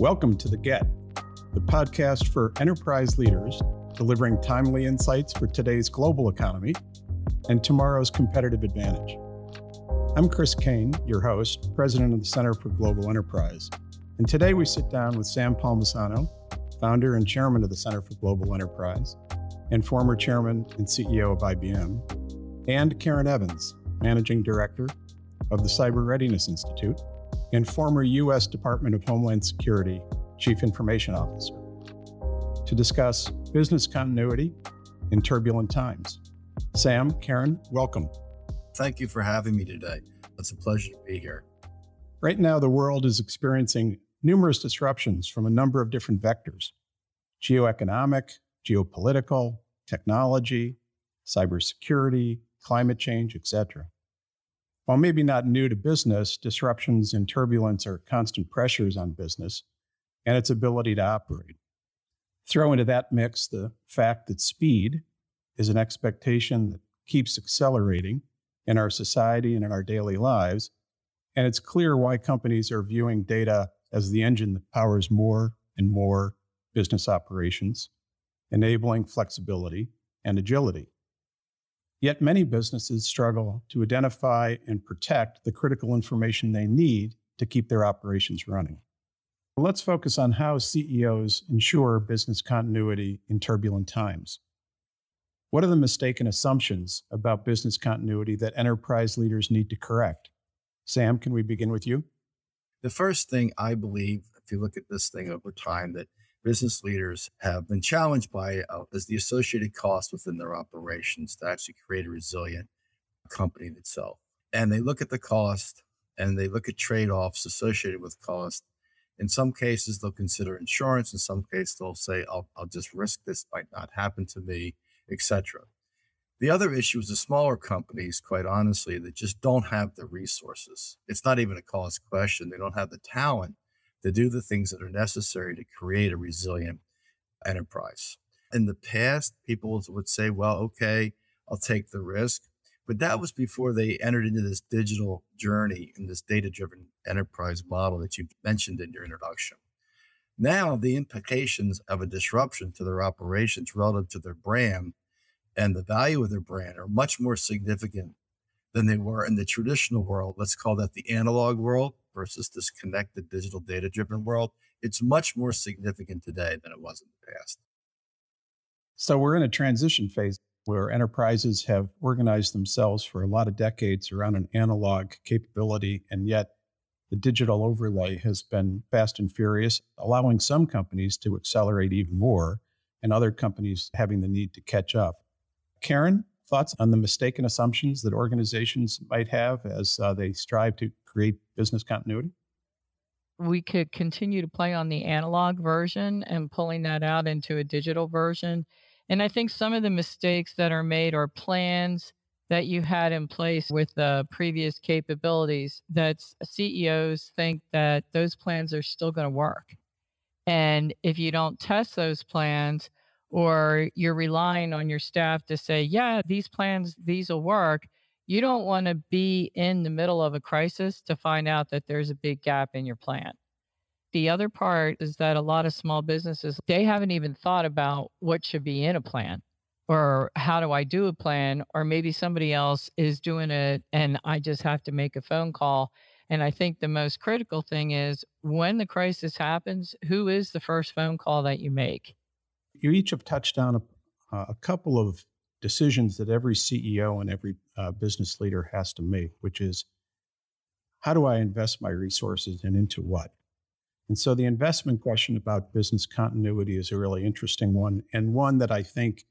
Welcome to The Get, the podcast for enterprise leaders delivering timely insights for today's global economy and tomorrow's competitive advantage. I'm Chris Caine, your host, president of the Center for Global Enterprise. And today we sit down with Sam Palmisano, founder and chairman of the Center for Global Enterprise, and former chairman and CEO of IBM, and Karen Evans, managing director of the Cyber Readiness Institute and former U.S. Department of Homeland Security Chief Information Officer, to discuss business continuity in turbulent times. Sam, Karen, welcome. Thank you for having me today. It's a pleasure to be here. Right now, the world is experiencing numerous disruptions from a number of different vectors geoeconomic, geopolitical, technology, cybersecurity, climate change, etc. While maybe not new to business, disruptions and turbulence are constant pressures on business and its ability to operate. Throw into that mix the fact that speed is an expectation that keeps accelerating in our society and in our daily lives. And it's clear why companies are viewing data as the engine that powers more and more business operations, enabling flexibility and agility. Yet many businesses struggle to identify and protect the critical information they need to keep their operations running. Let's focus on how CEOs ensure business continuity in turbulent times. What are the mistaken assumptions about business continuity that enterprise leaders need to correct? Sam, can we begin with you? The first thing I believe, if you look at this thing over time, that business leaders have been challenged by uh, is the associated cost within their operations to actually create a resilient company itself. And they look at the cost and they look at trade offs associated with cost. In some cases, they'll consider insurance. In some cases, they'll say, I'll, I'll just risk this might not happen to me, etc. The other issue is the smaller companies, quite honestly, that just don't have the resources. It's not even a cost question. They don't have the talent to do the things that are necessary to create a resilient enterprise. In the past, people would say, well, okay, I'll take the risk. But that was before they entered into this digital journey and this data driven enterprise model that you mentioned in your introduction. Now, the implications of a disruption to their operations relative to their brand and the value of their brand are much more significant than they were in the traditional world. Let's call that the analog world versus this connected digital data driven world, it's much more significant today than it was in the past. So we're in a transition phase where enterprises have organized themselves for a lot of decades around an analog capability, and yet the digital overlay has been fast and furious, allowing some companies to accelerate even more and other companies having the need to catch up. Karen, thoughts on the mistaken assumptions that organizations might have as uh, they strive to create business continuity? We could continue to play on the analog version and pulling that out into a digital version. And I think some of the mistakes that are made are plans that you had in place with the previous capabilities that CEOs think that those plans are still going to work. And if you don't test those plans, or you're relying on your staff to say, yeah, these plans, these will work. You don't want to be in the middle of a crisis to find out that there's a big gap in your plan. The other part is that a lot of small businesses, they haven't even thought about what should be in a plan or how do I do a plan? Or maybe somebody else is doing it and I just have to make a phone call. And I think the most critical thing is when the crisis happens, who is the first phone call that you make? You each have touched on a, a couple of decisions that every CEO and every uh, business leader has to make, which is how do I invest my resources and into what? And so the investment question about business continuity is a really interesting one, and one that I think,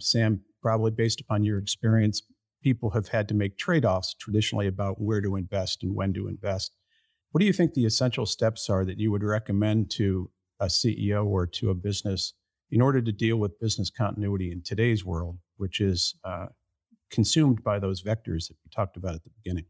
Sam, probably based upon your experience, people have had to make trade offs traditionally about where to invest and when to invest. What do you think the essential steps are that you would recommend to a CEO or to a business in order to deal with business continuity in today's world, which is uh, consumed by those vectors that we talked about at the beginning?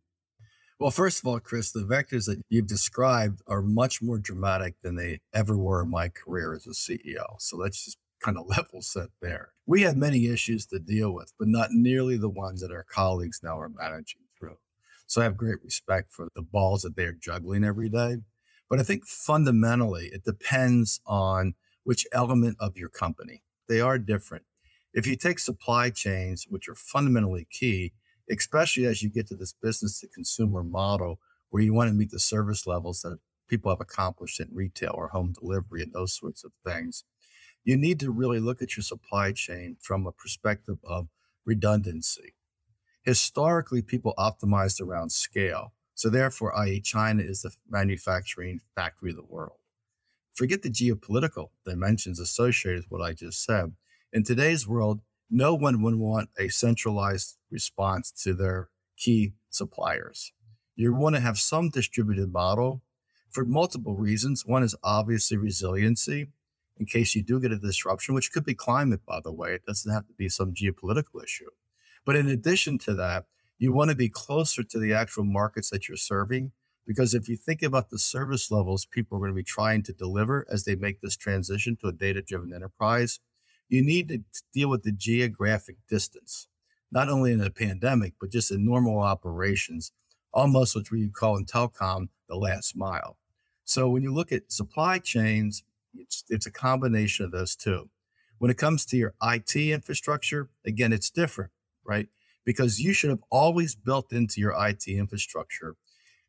Well, first of all, Chris, the vectors that you've described are much more dramatic than they ever were in my career as a CEO. So let's just kind of level set there. We have many issues to deal with, but not nearly the ones that our colleagues now are managing through. So I have great respect for the balls that they are juggling every day. But I think fundamentally, it depends on which element of your company. They are different. If you take supply chains, which are fundamentally key, especially as you get to this business to consumer model where you want to meet the service levels that people have accomplished in retail or home delivery and those sorts of things, you need to really look at your supply chain from a perspective of redundancy. Historically, people optimized around scale. So, therefore, i.e., China is the manufacturing factory of the world. Forget the geopolitical dimensions associated with what I just said. In today's world, no one would want a centralized response to their key suppliers. You want to have some distributed model for multiple reasons. One is obviously resiliency in case you do get a disruption, which could be climate, by the way. It doesn't have to be some geopolitical issue. But in addition to that, you want to be closer to the actual markets that you're serving. Because if you think about the service levels people are going to be trying to deliver as they make this transition to a data driven enterprise, you need to deal with the geographic distance, not only in a pandemic, but just in normal operations, almost what we call in telecom the last mile. So when you look at supply chains, it's, it's a combination of those two. When it comes to your IT infrastructure, again, it's different, right? Because you should have always built into your IT infrastructure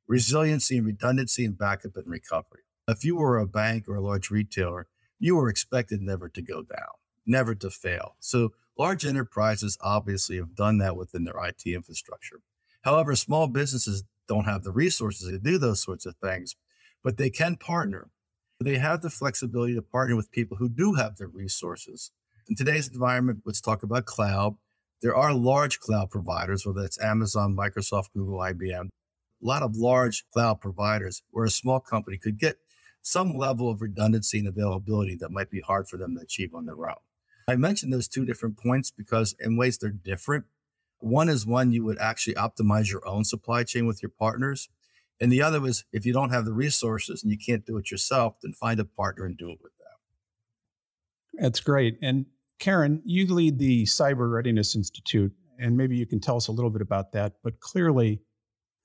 resiliency and redundancy and backup and recovery. If you were a bank or a large retailer, you were expected never to go down, never to fail. So large enterprises obviously have done that within their IT infrastructure. However, small businesses don't have the resources to do those sorts of things, but they can partner. They have the flexibility to partner with people who do have the resources. In today's environment, let's talk about cloud. There are large cloud providers, whether it's Amazon, Microsoft, Google, IBM, a lot of large cloud providers where a small company could get some level of redundancy and availability that might be hard for them to achieve on their own. I mentioned those two different points because, in ways, they're different. One is one you would actually optimize your own supply chain with your partners. And the other was if you don't have the resources and you can't do it yourself, then find a partner and do it with them. That's great. And Karen, you lead the Cyber Readiness Institute, and maybe you can tell us a little bit about that. But clearly,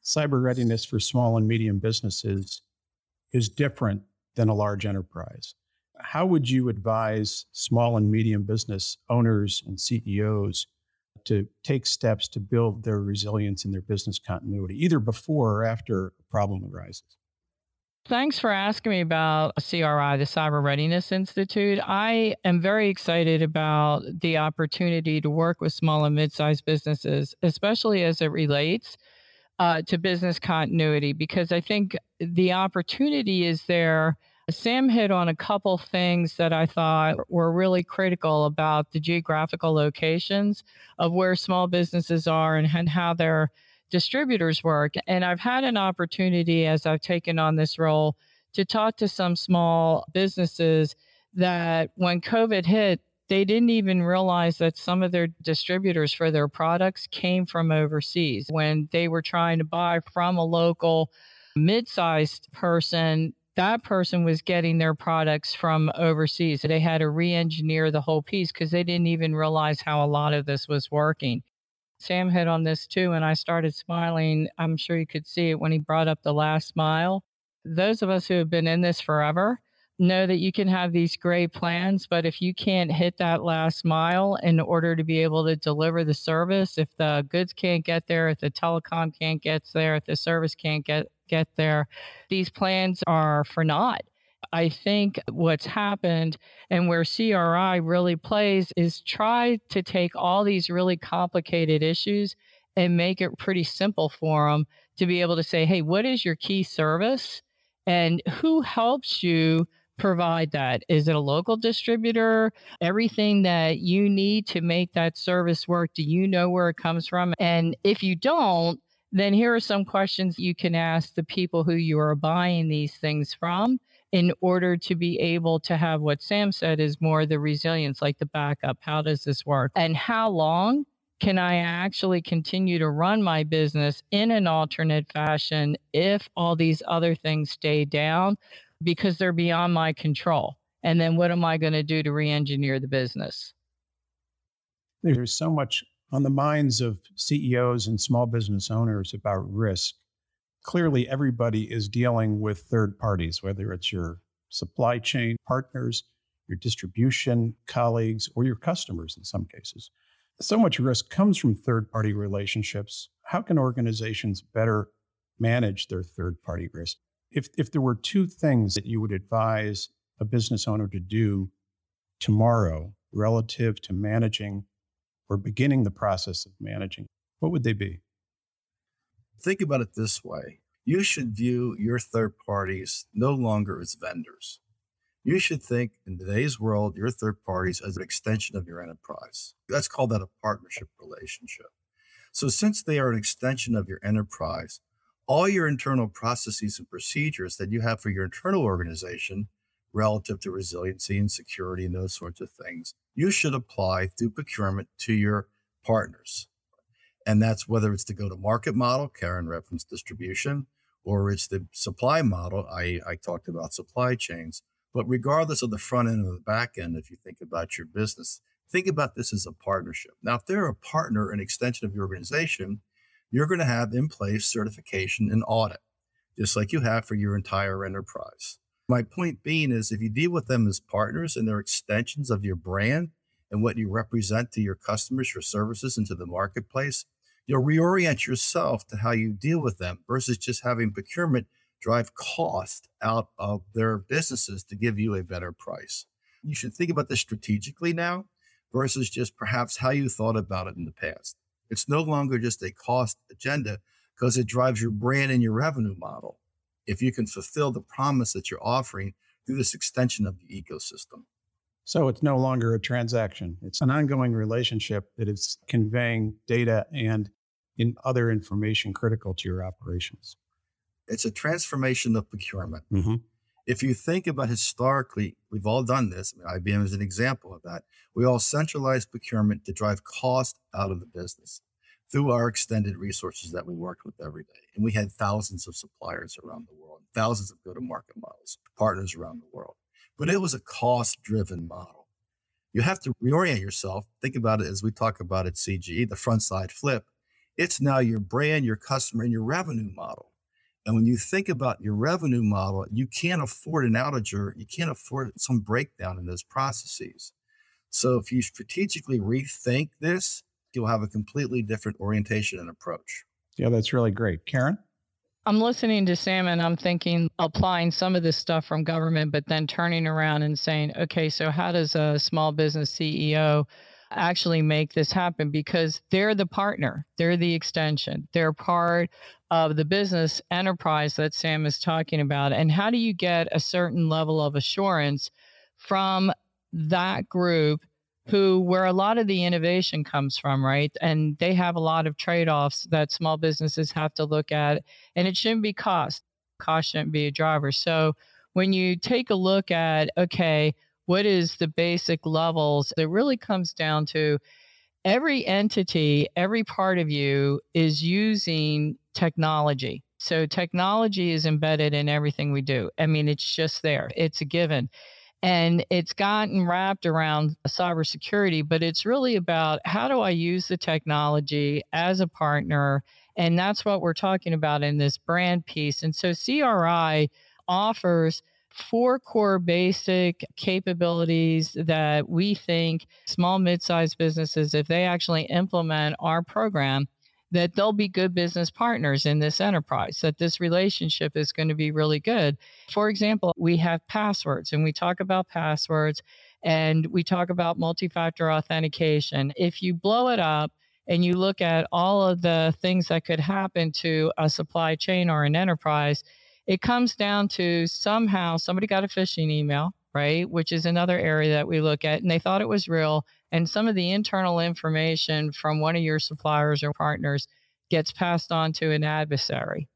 cyber readiness for small and medium businesses is different than a large enterprise. How would you advise small and medium business owners and CEOs to take steps to build their resilience and their business continuity, either before or after a problem arises? Thanks for asking me about CRI, the Cyber Readiness Institute. I am very excited about the opportunity to work with small and mid sized businesses, especially as it relates uh, to business continuity, because I think the opportunity is there Sam hit on a couple things that I thought were really critical about the geographical locations of where small businesses are and, and how their distributors work. And I've had an opportunity as I've taken on this role to talk to some small businesses that when COVID hit, they didn't even realize that some of their distributors for their products came from overseas. When they were trying to buy from a local mid sized person, that person was getting their products from overseas. They had to re engineer the whole piece because they didn't even realize how a lot of this was working. Sam hit on this too, and I started smiling. I'm sure you could see it when he brought up the last mile. Those of us who have been in this forever know that you can have these great plans, but if you can't hit that last mile in order to be able to deliver the service, if the goods can't get there, if the telecom can't get there, if the service can't get get there. These plans are for naught. I think what's happened and where CRI really plays is try to take all these really complicated issues and make it pretty simple for them to be able to say, hey, what is your key service? And who helps you provide that? Is it a local distributor? Everything that you need to make that service work, do you know where it comes from? And if you don't, then here are some questions you can ask the people who you are buying these things from in order to be able to have what Sam said is more the resilience, like the backup. How does this work? And how long can I actually continue to run my business in an alternate fashion if all these other things stay down because they're beyond my control? And then what am I going to do to re engineer the business? There's so much on the minds of CEOs and small business owners about risk. clearly everybody is dealing with third parties, whether it's your supply chain partners, your distribution colleagues, or your customers in some cases. So much risk comes from third party relationships. How can organizations better manage their third party risk? If, if there were two things that you would advise a business owner to do tomorrow relative to managing or beginning the process of managing, what would they be? Think about it this way you should view your third parties no longer as vendors. You should think in today's world, your third parties as an extension of your enterprise. Let's call that a partnership relationship. So, since they are an extension of your enterprise, all your internal processes and procedures that you have for your internal organization relative to resiliency and security and those sorts of things, you should apply through procurement to your partners. And that's whether it's the go to market model, Karen referenced distribution, or it's the supply model. I, I talked about supply chains. But regardless of the front end or the back end, if you think about your business, think about this as a partnership. Now, if they're a partner, an extension of your organization, you're going to have in place certification and audit, just like you have for your entire enterprise. My point being is if you deal with them as partners and they're extensions of your brand and what you represent to your customers, your services, and to the marketplace, you'll reorient yourself to how you deal with them versus just having procurement drive cost out of their businesses to give you a better price. You should think about this strategically now versus just perhaps how you thought about it in the past. It's no longer just a cost agenda because it drives your brand and your revenue model if you can fulfill the promise that you're offering through this extension of the ecosystem. So it's no longer a transaction. It's an ongoing relationship that is conveying data and in other information critical to your operations. It's a transformation of procurement. Mm-hmm. If you think about historically, we've all done this. I mean, IBM is an example of that. We all centralized procurement to drive cost out of the business through our extended resources that we worked with every day. And we had thousands of suppliers around the world, thousands of go to market models, partners around the world. But it was a cost driven model. You have to reorient yourself. Think about it as we talk about at CGE, the front side flip. It's now your brand, your customer, and your revenue model. And when you think about your revenue model, you can't afford an outage or you can't afford some breakdown in those processes. So if you strategically rethink this, you'll have a completely different orientation and approach. Yeah, that's really great. Karen? I'm listening to Sam and I'm thinking applying some of this stuff from government, but then turning around and saying, okay, so how does a small business CEO actually make this happen? Because they're the partner, they're the extension, they're part of the business enterprise that Sam is talking about. And how do you get a certain level of assurance from that group who where a lot of the innovation comes from, right? And they have a lot of trade-offs that small businesses have to look at. And it shouldn't be cost. Cost shouldn't be a driver. So when you take a look at, okay, what is the basic levels, it really comes down to every entity, every part of you is using technology. So technology is embedded in everything we do. I mean, it's just there. It's a given. And it's gotten wrapped around cybersecurity, but it's really about how do I use the technology as a partner? And that's what we're talking about in this brand piece. And so CRI offers four core basic capabilities that we think small mid-sized businesses if they actually implement our program that they'll be good business partners in this enterprise, that this relationship is going to be really good. For example, we have passwords and we talk about passwords and we talk about multi factor authentication. If you blow it up, and you look at all of the things that could happen to a supply chain or an enterprise, it comes down to somehow somebody got a phishing email, right? Which is another area that we look at, and they thought it was real and some of the internal information from one of your suppliers or partners gets passed on to an adversary.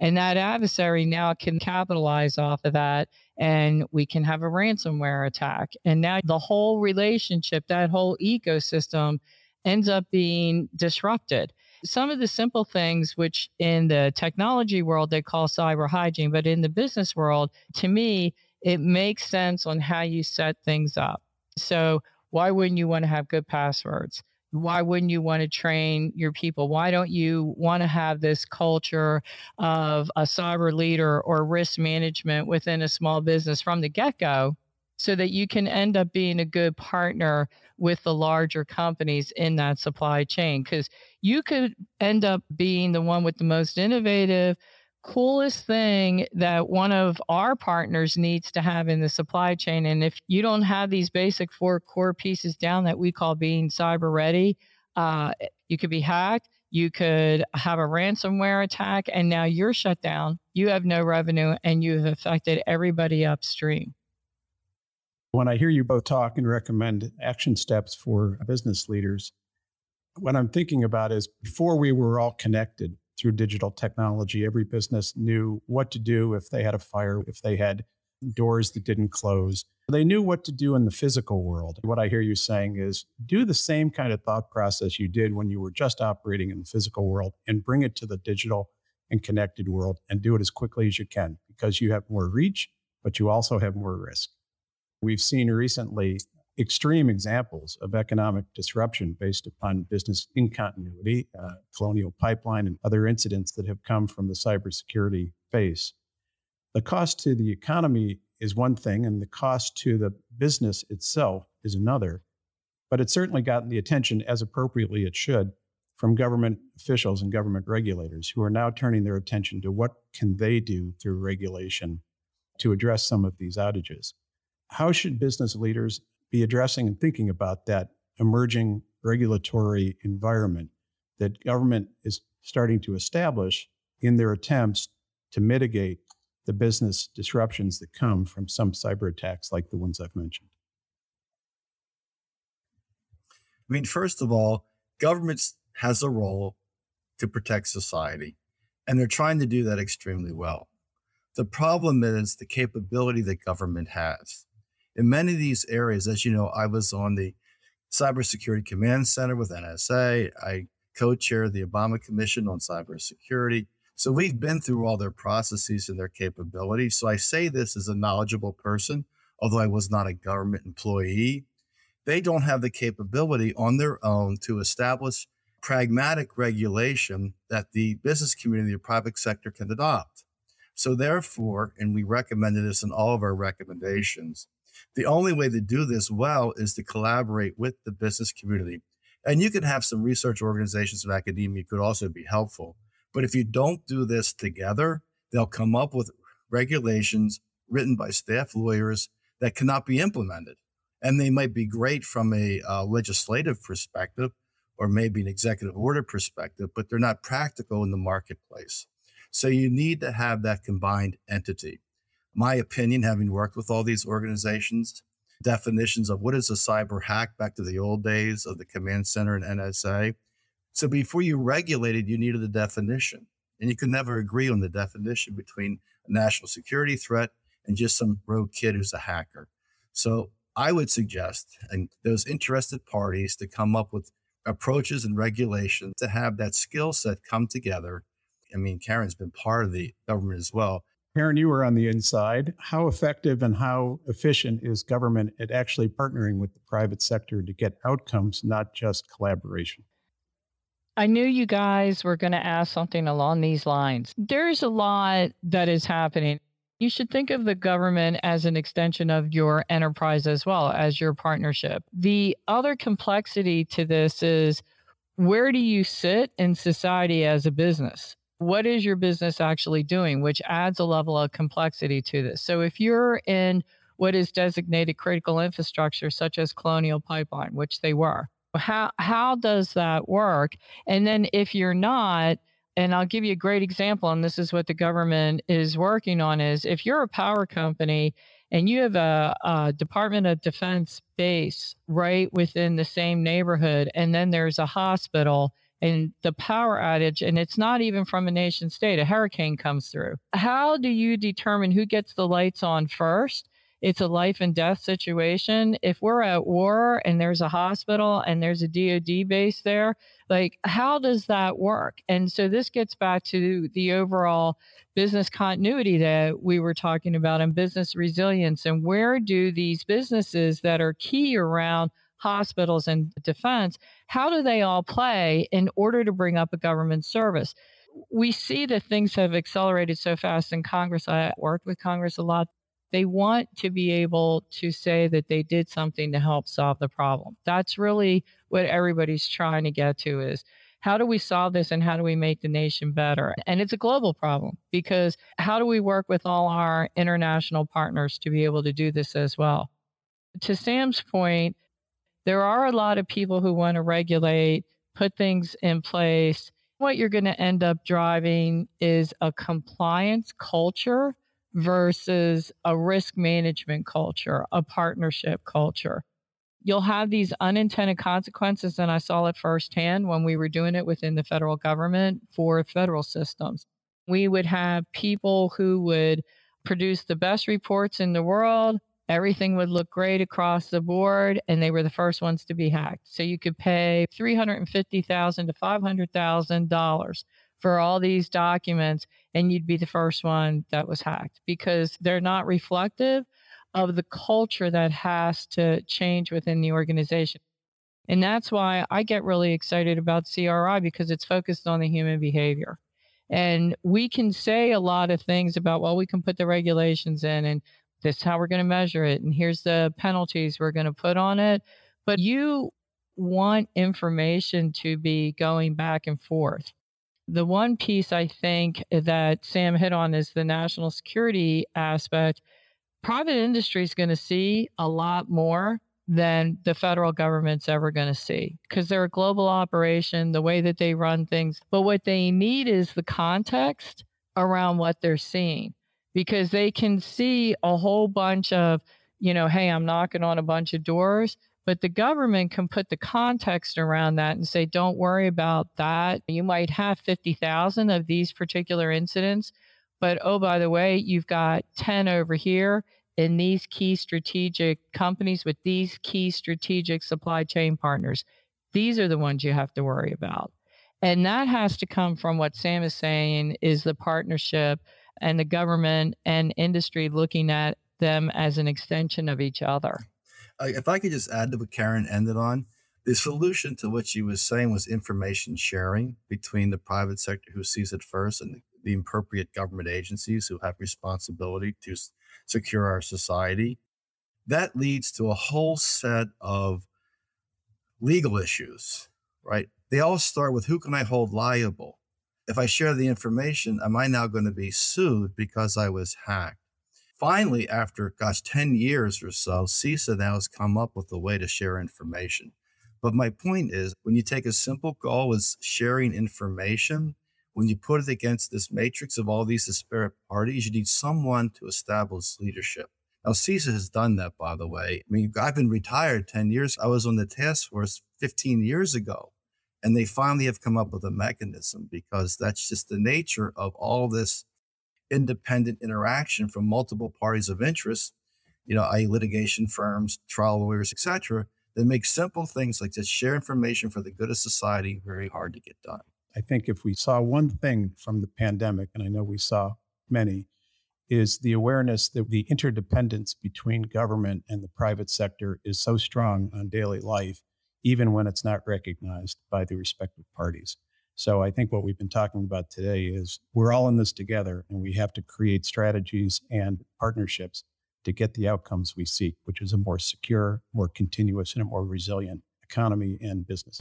And that adversary now can capitalize off of that, and we can have a ransomware attack. And now the whole relationship, that whole ecosystem ends up being disrupted. Some of the simple things, which in the technology world they call cyber hygiene, but in the business world, to me, it makes sense on how you set things up. So, why wouldn't you want to have good passwords? why wouldn't you want to train your people? Why don't you want to have this culture of a cyber leader or risk management within a small business from the get go so that you can end up being a good partner with the larger companies in that supply chain? Because you could end up being the one with the most innovative, coolest thing that one of our partners needs to have in the supply chain. And if you don't have these basic four core pieces down that we call being cyber ready, uh, you could be hacked. You could have a ransomware attack, and now you're shut down. You have no revenue, and you've affected everybody upstream. When I hear you both talk and recommend action steps for business leaders, what I'm thinking about is before we were all connected, through digital technology. Every business knew what to do if they had a fire, if they had doors that didn't close. They knew what to do in the physical world. What I hear you saying is do the same kind of thought process you did when you were just operating in the physical world and bring it to the digital and connected world and do it as quickly as you can because you have more reach, but you also have more risk. We've seen recently extreme examples of economic disruption based upon business incontinuity, uh, Colonial Pipeline, and other incidents that have come from the cybersecurity phase. The cost to the economy is one thing, and the cost to the business itself is another. But it's certainly gotten the attention, as appropriately it should, from government officials and government regulators who are now turning their attention to what can they do through regulation to address some of these outages. How should business leaders be addressing and thinking about that emerging regulatory environment that government is starting to establish in their attempts to mitigate the business disruptions that come from some cyber attacks like the ones I've mentioned? I mean, first of all, government has a role to protect society, and they're trying to do that extremely well. The problem is the capability that government has in many of these areas, as you know, I was on the Cybersecurity Command Center with NSA. I co chair the Obama Commission on Cybersecurity. So we've been through all their processes and their capabilities. So I say this as a knowledgeable person, although I was not a government employee. They don't have the capability on their own to establish pragmatic regulation that the business community or private sector can adopt. So therefore, and we recommended this in all of our recommendations, the only way to do this well is to collaborate with the business community. And you can have some research organizations and academia could also be helpful. But if you don't do this together, they'll come up with regulations written by staff lawyers that cannot be implemented. And they might be great from a uh, legislative perspective or maybe an executive order perspective, but they're not practical in the marketplace. So you need to have that combined entity my opinion, having worked with all these organizations, definitions of what is a cyber hack back to the old days of the command center and NSA. So before you regulated, you needed a definition. And you could never agree on the definition between a national security threat and just some rogue kid who's a hacker. So I would suggest and those interested parties to come up with approaches and regulations to have that skill set come together. I mean, Karen's been part of the government as well Karen, you were on the inside. How effective and how efficient is government at actually partnering with the private sector to get outcomes, not just collaboration? I knew you guys were going to ask something along these lines. There's a lot that is happening. You should think of the government as an extension of your enterprise as well as your partnership. The other complexity to this is where do you sit in society as a business? What is your business actually doing, which adds a level of complexity to this. So if you're in what is designated critical infrastructure, such as Colonial Pipeline, which they were, how how does that work? And then if you're not, and I'll give you a great example, and this is what the government is working on: is if you're a power company and you have a, a Department of Defense base right within the same neighborhood, and then there's a hospital and the power outage, and it's not even from a nation state, a hurricane comes through. How do you determine who gets the lights on first? It's a life and death situation. If we're at war and there's a hospital and there's a DoD base there, like how does that work? And so this gets back to the overall business continuity that we were talking about and business resilience and where do these businesses that are key around hospitals and defense, how do they all play in order to bring up a government service? We see that things have accelerated so fast in Congress. I worked with Congress a lot. They want to be able to say that they did something to help solve the problem. That's really what everybody's trying to get to is how do we solve this and how do we make the nation better? And it's a global problem because how do we work with all our international partners to be able to do this as well? To Sam's point, there are a lot of people who want to regulate, put things in place. What you're going to end up driving is a compliance culture versus a risk management culture, a partnership culture. You'll have these unintended consequences, and I saw it firsthand when we were doing it within the federal government for federal systems. We would have people who would produce the best reports in the world, everything would look great across the board and they were the first ones to be hacked. So you could pay 350000 to $500000 for all these documents and you'd be the first one that was hacked because they're not reflective of the culture that has to change within the organization. And that's why i get really excited about cri because it's focused on the human behavior. And we can say a lot of things about well we can put the regulations in and this is how we're going to measure it and here's the penalties we're going to put on it but you want information to be going back and forth the one piece i think that sam hit on is the national security aspect private industry is going to see a lot more than the federal government's ever going to see because they're a global operation, the way that they run things. But what they need is the context around what they're seeing because they can see a whole bunch of, you know, hey, I'm knocking on a bunch of doors, but the government can put the context around that and say, don't worry about that. You might have 50,000 of these particular incidents, but oh, by the way, you've got 10 over here in these key strategic companies with these key strategic supply chain partners. These are the ones you have to worry about. And that has to come from what Sam is saying is the partnership and the government and industry looking at them as an extension of each other. If I could just add to what Karen ended on, the solution to what she was saying was information sharing between the private sector who sees it first and the appropriate government agencies who have responsibility to secure our society. That leads to a whole set of legal issues, right? They all start with who can I hold liable? If I share the information, am I now going to be sued because I was hacked? Finally, after, gosh, 10 years or so, CISA now has come up with a way to share information. But my point is when you take a simple goal as sharing information, when you put it against this matrix of all these disparate parties, you need someone to establish leadership. Now, CISA has done that, by the way. I mean, I've been retired 10 years. I was on the task force 15 years ago. And they finally have come up with a mechanism because that's just the nature of all this independent interaction from multiple parties of interest, you know, i.e., litigation firms, trial lawyers, etc., that make simple things like just share information for the good of society very hard to get done. I think if we saw one thing from the pandemic, and I know we saw many, is the awareness that the interdependence between government and the private sector is so strong on daily life even when it's not recognized by the respective parties. So I think what we've been talking about today is we're all in this together and we have to create strategies and partnerships to get the outcomes we seek, which is a more secure, more continuous, and a more resilient economy and business.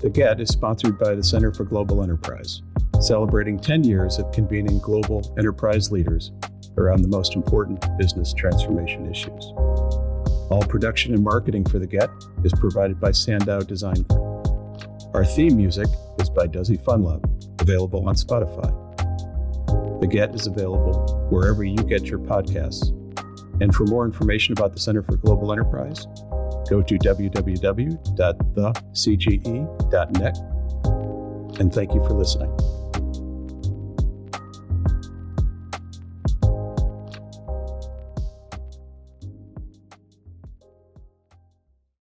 The GET is sponsored by the Center for Global Enterprise celebrating 10 years of convening global enterprise leaders around the most important business transformation issues. All production and marketing for The Get is provided by Sandow Design Group. Our theme music is by Duzzy Funlove, available on Spotify. The Get is available wherever you get your podcasts. And for more information about the Center for Global Enterprise, go to www.thecge.net. And thank you for listening.